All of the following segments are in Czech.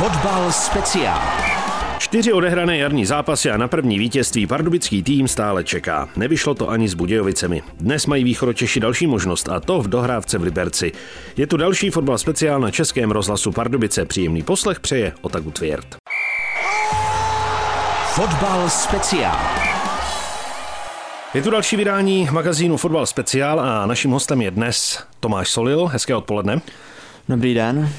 Fotbal speciál. Čtyři odehrané jarní zápasy a na první vítězství pardubický tým stále čeká. Nevyšlo to ani s Budějovicemi. Dnes mají východočeši další možnost a to v dohrávce v Liberci. Je tu další fotbal speciál na českém rozhlasu Pardubice. Příjemný poslech přeje Otaku Tvěrt. Fotbal speciál. Je tu další vydání magazínu Fotbal speciál a naším hostem je dnes Tomáš Solil. Hezké odpoledne. Dobrý den.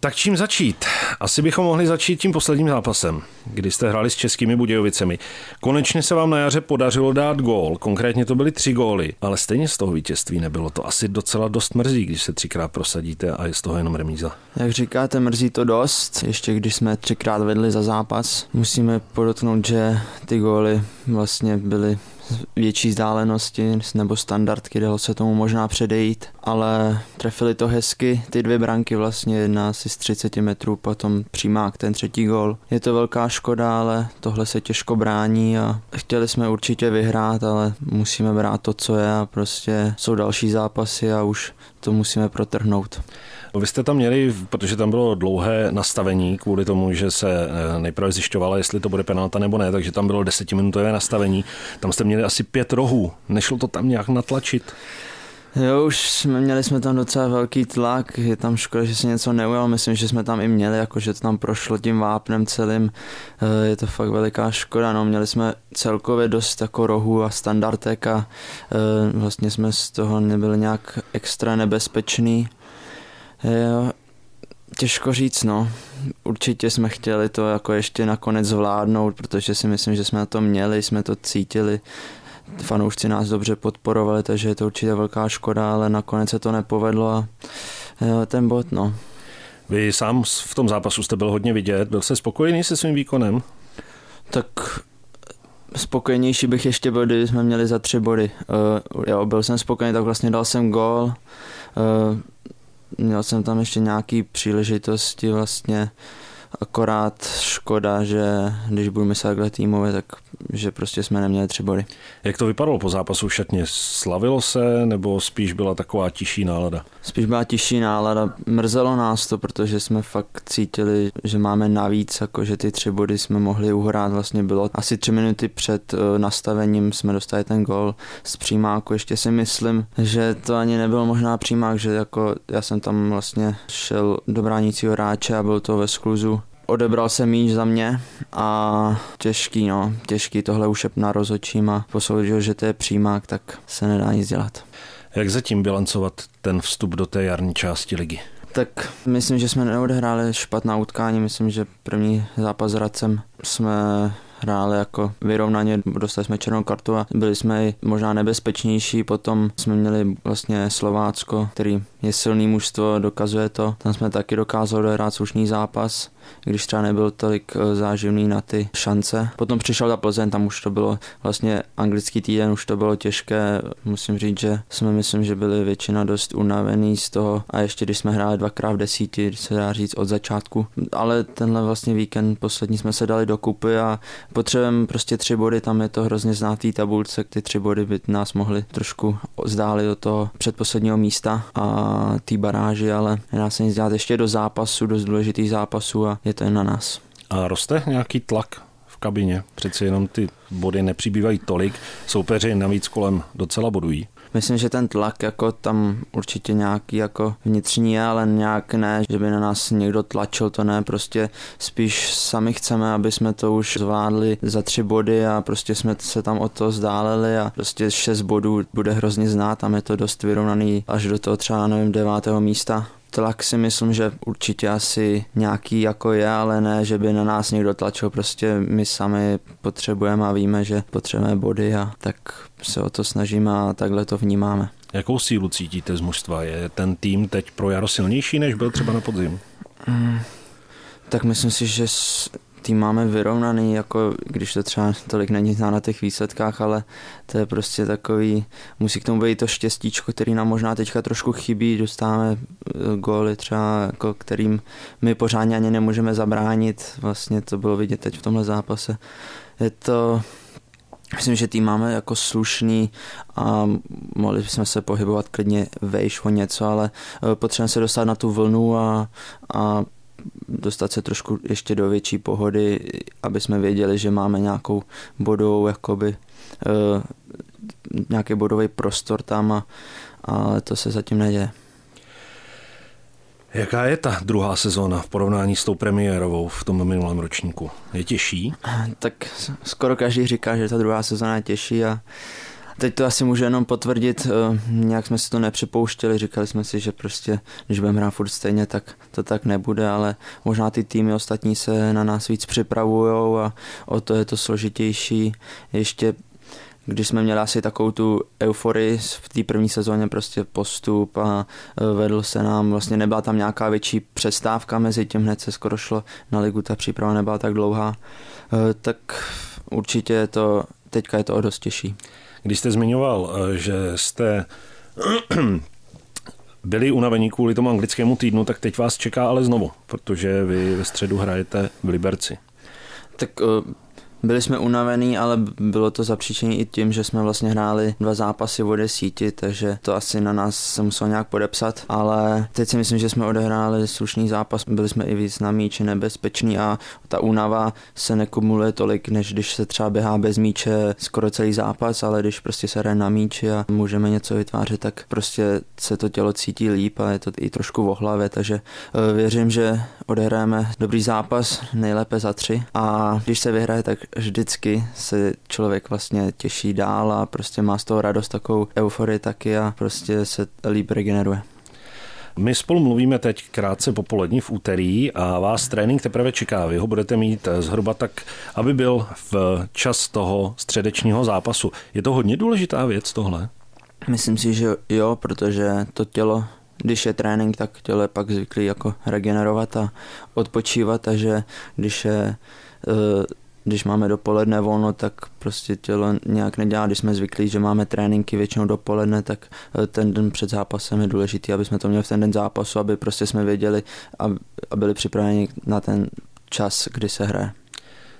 Tak čím začít? Asi bychom mohli začít tím posledním zápasem, kdy jste hráli s českými Budějovicemi. Konečně se vám na jaře podařilo dát gól, konkrétně to byly tři góly, ale stejně z toho vítězství nebylo. To asi docela dost mrzí, když se třikrát prosadíte a je z toho jenom remíza. Jak říkáte, mrzí to dost, ještě když jsme třikrát vedli za zápas. Musíme podotknout, že ty góly vlastně byly větší vzdálenosti nebo standardky, dalo se tomu možná předejít, ale trefili to hezky, ty dvě branky vlastně, jedna asi z 30 metrů, potom přímák ten třetí gol. Je to velká škoda, ale tohle se těžko brání a chtěli jsme určitě vyhrát, ale musíme brát to, co je a prostě jsou další zápasy a už to musíme protrhnout. Vy jste tam měli, protože tam bylo dlouhé nastavení kvůli tomu, že se eh, nejprve zjišťovalo, jestli to bude penalta nebo ne, takže tam bylo desetiminutové nastavení. Tam jste měli asi pět rohů. Nešlo to tam nějak natlačit? Jo, už jsme měli jsme tam docela velký tlak, je tam škoda, že se něco neujalo, myslím, že jsme tam i měli, jako že to tam prošlo tím vápnem celým, eh, je to fakt veliká škoda, no, měli jsme celkově dost jako rohů a standardek a eh, vlastně jsme z toho nebyli nějak extra nebezpečný. Jo, těžko říct, no. Určitě jsme chtěli to jako ještě nakonec zvládnout, protože si myslím, že jsme na to měli, jsme to cítili. Fanoušci nás dobře podporovali, takže je to určitě velká škoda, ale nakonec se to nepovedlo a jo, ten bod, no. Vy sám v tom zápasu jste byl hodně vidět, byl jste spokojený se svým výkonem? Tak spokojenější bych ještě byl, kdyby jsme měli za tři body. Uh, jo, byl jsem spokojený, tak vlastně dal jsem gól. Uh, Měl jsem tam ještě nějaký příležitosti vlastně, akorát škoda, že když budu myslet takhle týmově, tak že prostě jsme neměli tři body. Jak to vypadalo po zápasu všetně? Slavilo se nebo spíš byla taková tiší nálada? Spíš byla tiší nálada. Mrzelo nás to, protože jsme fakt cítili, že máme navíc, jako že ty tři body jsme mohli uhrát. Vlastně bylo asi tři minuty před eh, nastavením jsme dostali ten gol z přímáku. Ještě si myslím, že to ani nebyl možná přímák, že jako já jsem tam vlastně šel do bránícího hráče a byl to ve skluzu odebral se míč za mě a těžký, no, těžký tohle už na rozočím a posoudil, že to je přímák, tak se nedá nic dělat. Jak zatím bilancovat ten vstup do té jarní části ligy? Tak myslím, že jsme neodehráli špatná utkání, myslím, že první zápas s Radcem jsme hráli jako vyrovnaně, dostali jsme černou kartu a byli jsme i možná nebezpečnější, potom jsme měli vlastně Slovácko, který je silný mužstvo, dokazuje to, tam jsme taky dokázali dohrát slušný zápas, když třeba nebyl tolik eh, záživný na ty šance. Potom přišel ta Plzeň, tam už to bylo vlastně anglický týden, už to bylo těžké. Musím říct, že jsme myslím, že byli většina dost unavený z toho a ještě když jsme hráli dvakrát v desíti, se dá říct od začátku. Ale tenhle vlastně víkend poslední jsme se dali do kupy a potřebujeme prostě tři body, tam je to hrozně znátý tabulce, ty tři body by nás mohly trošku zdálit do toho předposledního místa a té baráži, ale nedá se nic dělat ještě do zápasu, dost důležitých zápasů a je to jen na nás. A roste nějaký tlak v kabině? Přeci jenom ty body nepřibývají tolik, soupeři navíc kolem docela bodují. Myslím, že ten tlak jako tam určitě nějaký jako vnitřní je, ale nějak ne, že by na nás někdo tlačil, to ne, prostě spíš sami chceme, aby jsme to už zvládli za tři body a prostě jsme se tam o to zdáleli a prostě šest bodů bude hrozně znát, tam je to dost vyrovnaný až do toho třeba, nevím, devátého místa tlak si myslím, že určitě asi nějaký jako je, ale ne, že by na nás někdo tlačil, prostě my sami potřebujeme a víme, že potřebujeme body a tak se o to snažíme a takhle to vnímáme. Jakou sílu cítíte z mužstva? Je ten tým teď pro Jaro silnější, než byl třeba na podzim? Mm, tak myslím si, že tým máme vyrovnaný, jako když to třeba tolik není znát na těch výsledkách, ale to je prostě takový, musí k tomu být to štěstíčko, který nám možná teďka trošku chybí, dostáváme eh, góly třeba, jako kterým my pořádně ani nemůžeme zabránit, vlastně to bylo vidět teď v tomhle zápase. Je to, Myslím, že tým máme jako slušný a mohli jsme se pohybovat klidně vejš o něco, ale eh, potřebujeme se dostat na tu vlnu a, a dostat se trošku ještě do větší pohody, aby jsme věděli, že máme nějakou bodovou, jakoby, uh, nějaký bodový prostor tam, a, ale to se zatím neděje. Jaká je ta druhá sezóna v porovnání s tou premiérovou v tom minulém ročníku? Je těžší? Tak skoro každý říká, že ta druhá sezóna je těžší a Teď to asi můžu jenom potvrdit, eh, nějak jsme si to nepřipouštěli, říkali jsme si, že prostě, když budeme hrát furt stejně, tak to tak nebude, ale možná ty týmy ostatní se na nás víc připravují a o to je to složitější. Ještě když jsme měli asi takovou tu euforii v té první sezóně, prostě postup a e, vedl se nám, vlastně nebyla tam nějaká větší přestávka mezi tím, hned se skoro šlo na ligu, ta příprava nebyla tak dlouhá, e, tak určitě je to, teďka je to o dost těžší. Když jste zmiňoval, e, že jste byli unavení kvůli tomu anglickému týdnu, tak teď vás čeká ale znovu, protože vy ve středu hrajete v Liberci. Tak byli jsme unavení, ale bylo to zapříčení i tím, že jsme vlastně hráli dva zápasy v desíti, takže to asi na nás se muselo nějak podepsat, ale teď si myslím, že jsme odehráli slušný zápas, byli jsme i víc na míči nebezpeční a ta únava se nekumuluje tolik, než když se třeba běhá bez míče skoro celý zápas, ale když prostě se hraje na míči a můžeme něco vytvářet, tak prostě se to tělo cítí líp a je to i trošku v hlavě, takže eh, věřím, že odehráme dobrý zápas, nejlépe za tři. A když se vyhraje, tak vždycky se člověk vlastně těší dál a prostě má z toho radost, takovou euforii taky a prostě se líp regeneruje. My spolu mluvíme teď krátce popolední v úterý a vás trénink teprve čeká. Vy ho budete mít zhruba tak, aby byl v čas toho středečního zápasu. Je to hodně důležitá věc tohle? Myslím si, že jo, protože to tělo když je trénink, tak tělo je pak zvyklý jako regenerovat a odpočívat, takže když je uh, když máme dopoledne volno, tak prostě tělo nějak nedělá. Když jsme zvyklí, že máme tréninky většinou dopoledne, tak eh, ten den před zápasem je důležitý, aby jsme to měli v ten den zápasu, aby prostě jsme věděli a byli připraveni na ten čas, kdy se hraje.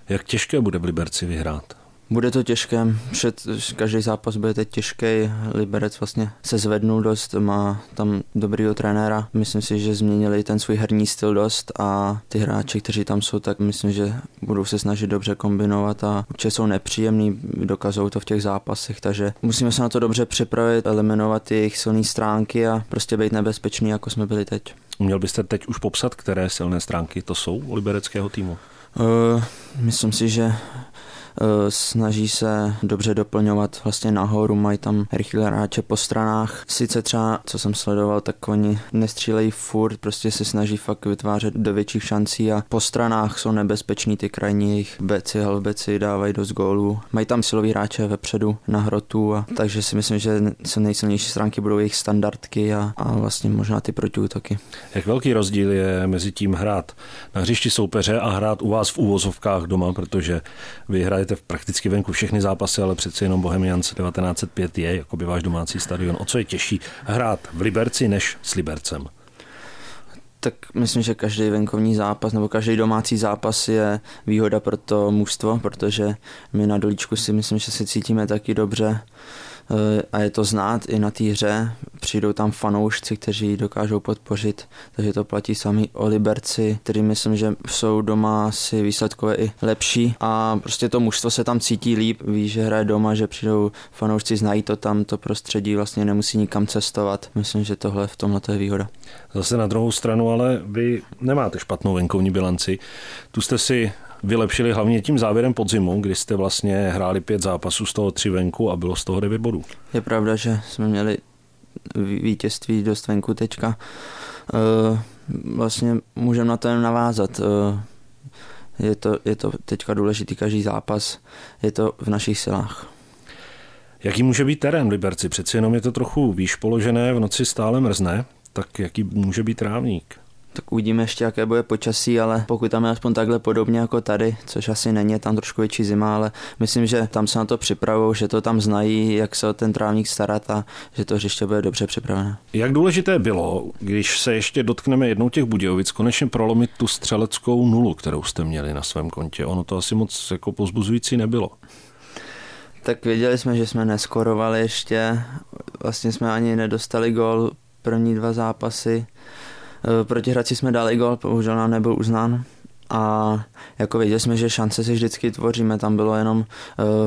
Jak těžké bude v Liberci vyhrát? Bude to těžké, před, každý zápas bude teď těžký, Liberec vlastně se zvednul dost, má tam dobrýho trenéra, myslím si, že změnili ten svůj herní styl dost a ty hráči, kteří tam jsou, tak myslím, že budou se snažit dobře kombinovat a určitě jsou nepříjemní, dokazují to v těch zápasech, takže musíme se na to dobře připravit, eliminovat jejich silné stránky a prostě být nebezpečný, jako jsme byli teď. Měl byste teď už popsat, které silné stránky to jsou libereckého týmu? Uh, myslím si, že snaží se dobře doplňovat vlastně nahoru, mají tam rychlé hráče po stranách. Sice třeba, co jsem sledoval, tak oni nestřílejí furt, prostě se snaží fakt vytvářet do větších šancí a po stranách jsou nebezpeční ty krajní jejich beci, halbeci dávají dost gólů. Mají tam silový hráče vepředu na hrotu, a, takže si myslím, že se nejsilnější stránky budou jejich standardky a, a vlastně možná ty protiútoky. Jak velký rozdíl je mezi tím hrát na hřišti soupeře a hrát u vás v úvozovkách doma, protože vy hrajete hrajete prakticky venku všechny zápasy, ale přeci jenom Bohemians 1905 je jako by váš domácí stadion. O co je těžší hrát v Liberci než s Libercem? tak myslím, že každý venkovní zápas nebo každý domácí zápas je výhoda pro to mužstvo, protože my na dolíčku si myslím, že si cítíme taky dobře. Eh, a je to znát i na té hře. Přijdou tam fanoušci, kteří dokážou podpořit, takže to platí sami o Liberci, který myslím, že jsou doma si výsledkové i lepší a prostě to mužstvo se tam cítí líp, ví, že hraje doma, že přijdou fanoušci, znají to tam, to prostředí, vlastně nemusí nikam cestovat. Myslím, že tohle v tomhle je výhoda. Zase na druhou stranu, ale vy nemáte špatnou venkovní bilanci. Tu jste si vylepšili hlavně tím závěrem podzimu, kdy jste vlastně hráli pět zápasů, z toho tři venku a bylo z toho devět bodů. Je pravda, že jsme měli vítězství dost venku teďka. E, vlastně můžeme na to jen navázat. E, je to, je to teďka důležitý každý zápas, je to v našich silách. Jaký může být terén v Liberci? Přeci jenom je to trochu výš položené, v noci stále mrzne, tak jaký může být trávník? Tak uvidíme ještě, jaké bude počasí, ale pokud tam je aspoň takhle podobně jako tady, což asi není, je tam trošku větší zima, ale myslím, že tam se na to připravují, že to tam znají, jak se o ten trávník starat a že to hřiště bude dobře připravené. Jak důležité bylo, když se ještě dotkneme jednou těch Budějovic, konečně prolomit tu střeleckou nulu, kterou jste měli na svém kontě. Ono to asi moc jako pozbuzující nebylo. Tak věděli jsme, že jsme neskorovali ještě, vlastně jsme ani nedostali gol první dva zápasy, Proti Hradci jsme dali gol, bohužel nám nebyl uznán. A jako věděli jsme, že šance si vždycky tvoříme, tam bylo jenom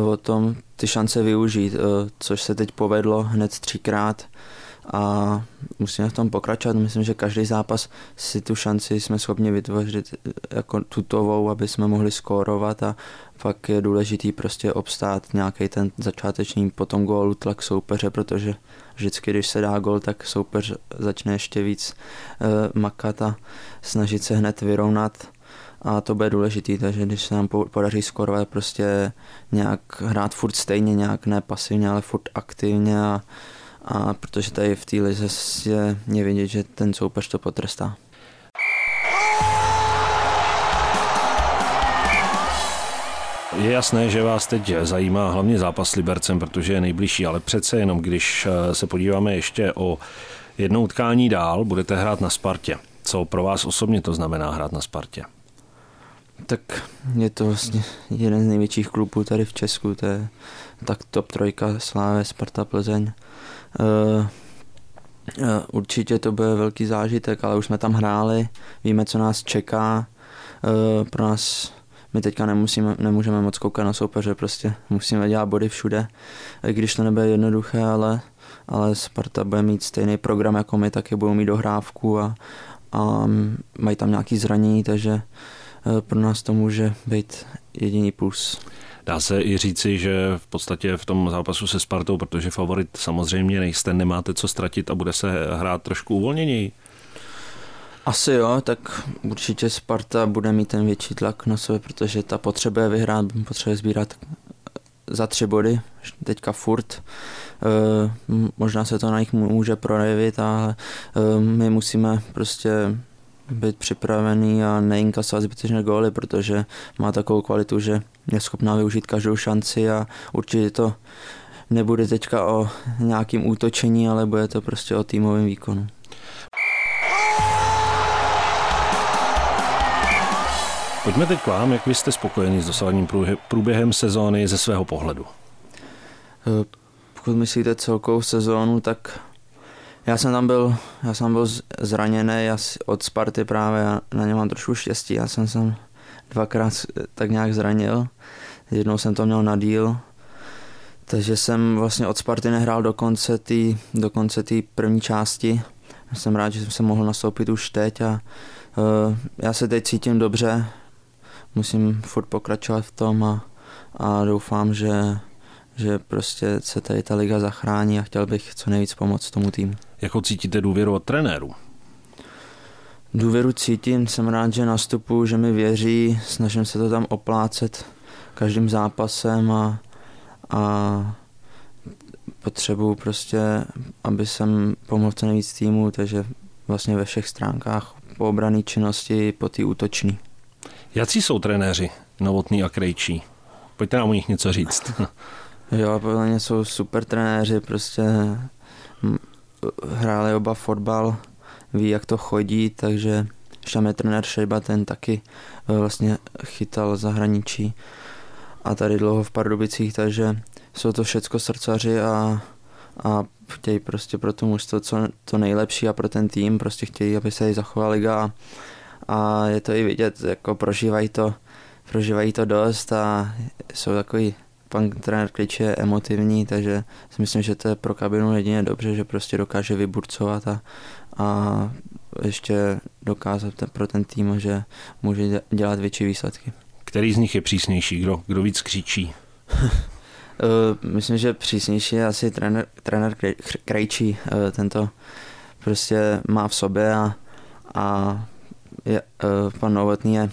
uh, o tom ty šance využít, uh, což se teď povedlo hned třikrát a musíme v tom pokračovat. Myslím, že každý zápas si tu šanci jsme schopni vytvořit jako tutovou, aby jsme mohli skórovat a pak je důležitý prostě obstát nějaký ten začáteční potom gólu tlak soupeře, protože vždycky, když se dá gol, tak soupeř začne ještě víc uh, makat a snažit se hned vyrovnat a to bude důležitý, takže když se nám podaří skorovat prostě nějak hrát furt stejně, nějak ne pasivně, ale furt aktivně a, a protože tady v té lize je, je vidět, že ten soupeř to potrestá. Je jasné, že vás teď zajímá hlavně zápas s Libercem, protože je nejbližší, ale přece jenom, když eh, se podíváme ještě o jednou utkání dál, budete hrát na Spartě. Co pro vás osobně to znamená hrát na Spartě? Tak je to vlastně jeden z největších klubů tady v Česku, to je tak top trojka Sláve, Sparta, Plzeň. Uh, Určitě to bude velký zážitek, ale už jsme tam hráli, víme, co nás čeká. Pro nás my teďka nemusíme, nemůžeme moc koukat na soupeře, prostě musíme dělat body všude, i když to nebude jednoduché, ale, ale Sparta bude mít stejný program jako my, taky budou mít dohrávku a, a mají tam nějaký zranění, takže Eh, pro nás to může být jediný plus. Dá se i říci, že v podstatě v tom zápasu se Spartou, protože favorit samozřejmě nejste, nemáte co ztratit a bude se hrát trošku uvolněněji. Asi jo, tak určitě Sparta bude mít ten větší tlak na sebe, protože ta potřebuje vyhrát, potřebuje sbírat za tři body, teďka furt. E, možná se to na nich může projevit, ale e, my musíme prostě být připravený a neinkasovat zbytečné góly, protože má takovou kvalitu, že je schopná využít každou šanci a určitě to nebude teďka o nějakým útočení, ale bude to prostě o týmovém výkonu. Pojďme teď k vám, jak vy jste spokojení s dosavadním průběhem sezóny ze svého pohledu? Eh, pokud myslíte celkovou sezónu, tak já jsem tam byl, já jsem byl zraněný já od Sparty právě, já na ně mám trošku štěstí, já jsem se dvakrát tak nějak zranil, jednou jsem to měl na díl, takže jsem vlastně od Sparty nehrál do konce té do konce tý první části. Jsem rád, že jsem se mohl nastoupit už teď a uh, já se teď cítím dobře, musím furt pokračovat v tom a, a doufám, že, že prostě se tady ta liga zachrání a chtěl bych co nejvíc pomoct tomu týmu. Jakou cítíte důvěru od trenéru? Důvěru cítím, jsem rád, že nastupu, že mi věří, snažím se to tam oplácet každým zápasem a, a potřebuju prostě, aby jsem pomohl co nejvíc týmu, takže vlastně ve všech stránkách po obrané činnosti, po té útoční. Jaký jsou trenéři Novotný a Krejčí? Pojďte nám o nich něco říct. jo, podle mě jsou super trenéři, prostě hráli oba fotbal, ví, jak to chodí, takže tam je trenér Šejba, ten taky eh, vlastně chytal zahraničí a tady dlouho v Pardubicích, takže jsou to všecko srdcaři a, a chtějí prostě pro to mužstvo co to nejlepší a pro ten tým prostě chtějí, aby se jí zachovala liga a je to i vidět, jako prožívají to, prožívají to dost a jsou takový pan trenér Klič je emotivní, takže si myslím, že to je pro kabinu jedině dobře, že prostě dokáže vyburcovat a, a ještě dokázat pro ten tým, že může dělat větší výsledky. Který z nich je přísnější? Kdo, kdo víc křičí? Eh, myslím, že přísnější je asi trenér, trenér Krejčí. Eh, tento prostě má v sobě a, a je, eh, pan Novotný je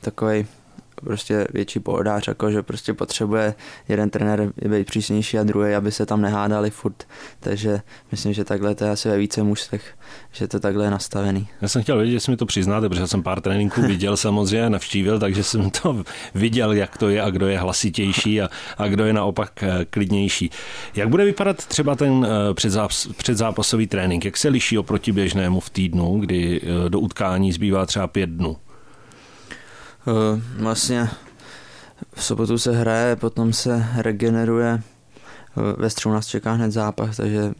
takový prostě větší pohodář, jako že prostě potřebuje jeden trenér být přísnější a druhý, aby se tam nehádali furt. Takže myslím, že takhle to je asi ve více mužstvech, že to takhle je nastavený. Já jsem chtěl vědět, jestli mi to přiznáte, protože jsem pár tréninků viděl samozřejmě, navštívil, takže jsem to viděl, jak to je a kdo je hlasitější a, a kdo je naopak eh, klidnější. Jak bude vypadat třeba ten eh, předzáp, předzápasový trénink? Jak se liší oproti běžnému v týdnu, kdy eh, do utkání zbývá třeba pět dnů? Eh, vlastně v sobotu se hraje, potom se regeneruje, eh, ve středu nás čeká hned zápas, takže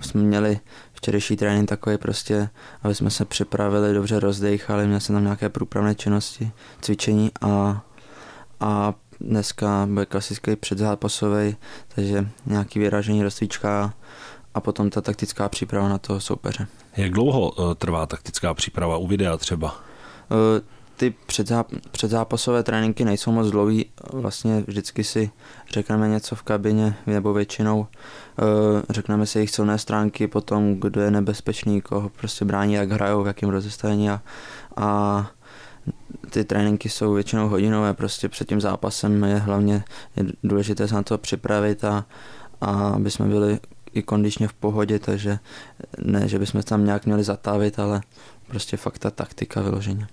jsme měli včerejší trénink takový prostě, aby jsme se připravili, dobře rozdechali, měl jsem tam nějaké průpravné činnosti, cvičení a, a dneska bude klasický předzápasový, takže nějaký vyražení rozcvička a potom ta taktická příprava na toho soupeře. Jak dlouho uh, trvá taktická příprava u videa třeba? Ty předzáp, předzápasové tréninky nejsou moc dlouhý, vlastně vždycky si řekneme něco v kabině, nebo většinou uh, řekneme si jejich silné stránky, potom kdo je nebezpečný, koho prostě brání, jak hrajou, v jakém rozestavení a, a ty tréninky jsou většinou hodinové, prostě před tím zápasem je hlavně je důležité se na to připravit a, a aby jsme byli i kondičně v pohodě, takže ne, že bychom tam nějak měli zatávit, ale prostě fakt ta taktika vyloženě.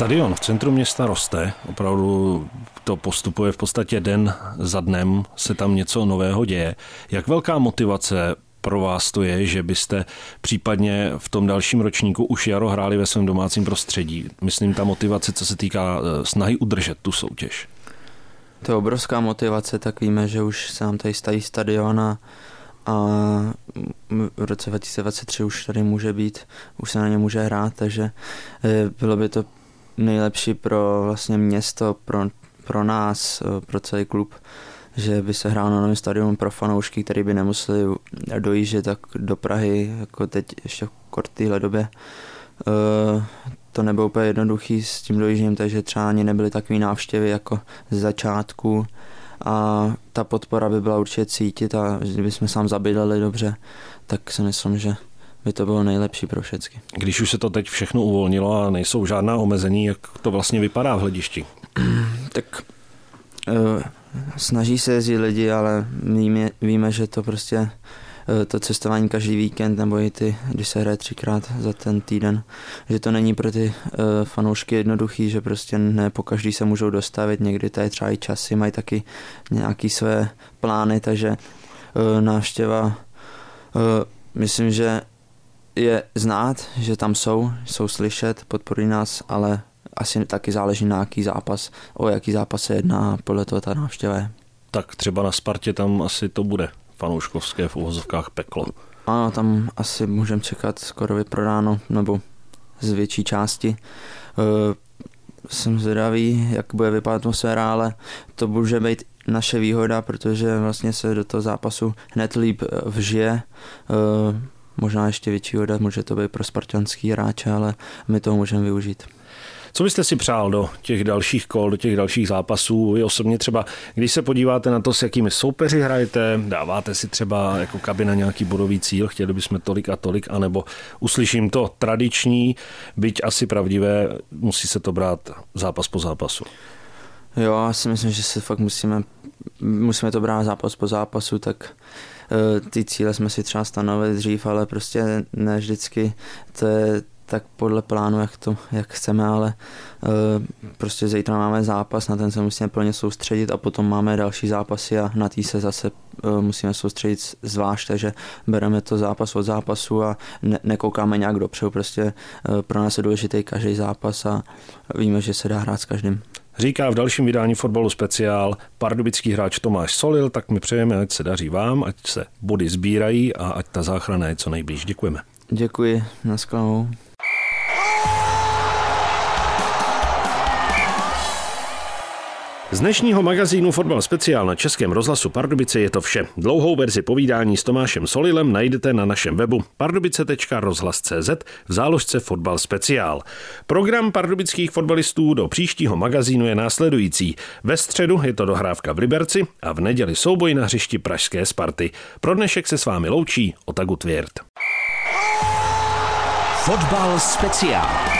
Stadion v centru města roste, opravdu to postupuje v podstatě den za dnem, se tam něco nového děje. Jak velká motivace pro vás to je, že byste případně v tom dalším ročníku už jaro hráli ve svém domácím prostředí? Myslím ta motivace, co se týká eh, snahy udržet tu soutěž. To je obrovská motivace, tak víme, že už se nám tady staví stadion a, a v roce 2023 už tady může být, už se na ně může hrát, takže eh, bylo by to nejlepší pro vlastně město, pro, pro nás, eh, pro celý klub, že by se hrál na novém stadionu pro fanoušky, který by nemuseli dojíždět tak do Prahy, jako teď ještě v téhle době. Uh, to nebylo úplně jednoduchý s tím dojížděním, takže třeba ani nebyly takové návštěvy jako z začátku a ta podpora by byla určitě cítit a kdybychom sám zabydleli dobře, tak si myslím, že by to bylo nejlepší pro všechny. Když už se to teď všechno uvolnilo a nejsou žádná omezení, jak to vlastně vypadá v hledišti? tak uh, snaží se jezdit lidi, ale víme, víme, že to prostě uh, to cestování každý víkend nebo i ty, když se hraje třikrát za ten týden, že to není pro ty uh, fanoušky jednoduchý, že prostě ne po každý se můžou dostavit, někdy tady třeba i časy, mají taky nějaký své plány, takže návštěva myslím, že je znát, že tam jsou, jsou slyšet, podporují nás, ale asi taky záleží na jaký zápas, o jaký zápas se jedná podle toho ta návštěva je. Tak třeba na Spartě tam asi to bude fanouškovské v uvozovkách peklo. Ano, tam asi můžeme čekat skoro vyprodáno, nebo z větší části. E, jsem zvědavý, jak bude vypadat atmosféra, ale to může být naše výhoda, protože vlastně se do toho zápasu hned líp vžije. E, možná ještě větší hoda, může to být pro spartanský hráče, ale my to můžeme využít. Co byste si přál do těch dalších kol, do těch dalších zápasů? Vy osobně třeba, když se podíváte na to, s jakými soupeři hrajete, dáváte si třeba jako kabina nějaký bodový cíl, chtěli bychom tolik a tolik, anebo uslyším to tradiční, byť asi pravdivé, musí se to brát zápas po zápasu. Jo, já si myslím, že si fakt musíme, musíme to brát zápas po zápasu, tak ty cíle jsme si třeba stanovili dřív, ale prostě ne vždycky to je tak podle plánu, jak, to, jak chceme, ale uh, prostě zítra máme zápas, na ten se musíme plně soustředit a potom máme další zápasy a na tý se zase uh, musíme soustředit zvlášť, takže bereme to zápas od zápasu a ne, nekoukáme nějak dopředu, prostě pro nás je důležitý každý zápas a víme, že se dá hrát s každým. Říká v dalším vydání fotbalu speciál pardubický hráč Tomáš Solil, tak my přejeme, ať se daří vám, ať se body sbírají a ať ta záchrana je co nejblíž. Děkujeme. Děkuji, naschledanou. Z dnešního magazínu Fotbal speciál na Českém rozhlasu Pardubice je to vše. Dlouhou verzi povídání s Tomášem Solilem najdete na našem webu pardubice.rozhlas.cz v záložce Fotbal speciál. Program pardubických fotbalistů do příštího magazínu je následující. Ve středu je to dohrávka v Liberci a v neděli souboj na hřišti Pražské Sparty. Pro dnešek se s vámi loučí Otagu Tvěrt. Fotbal speciál.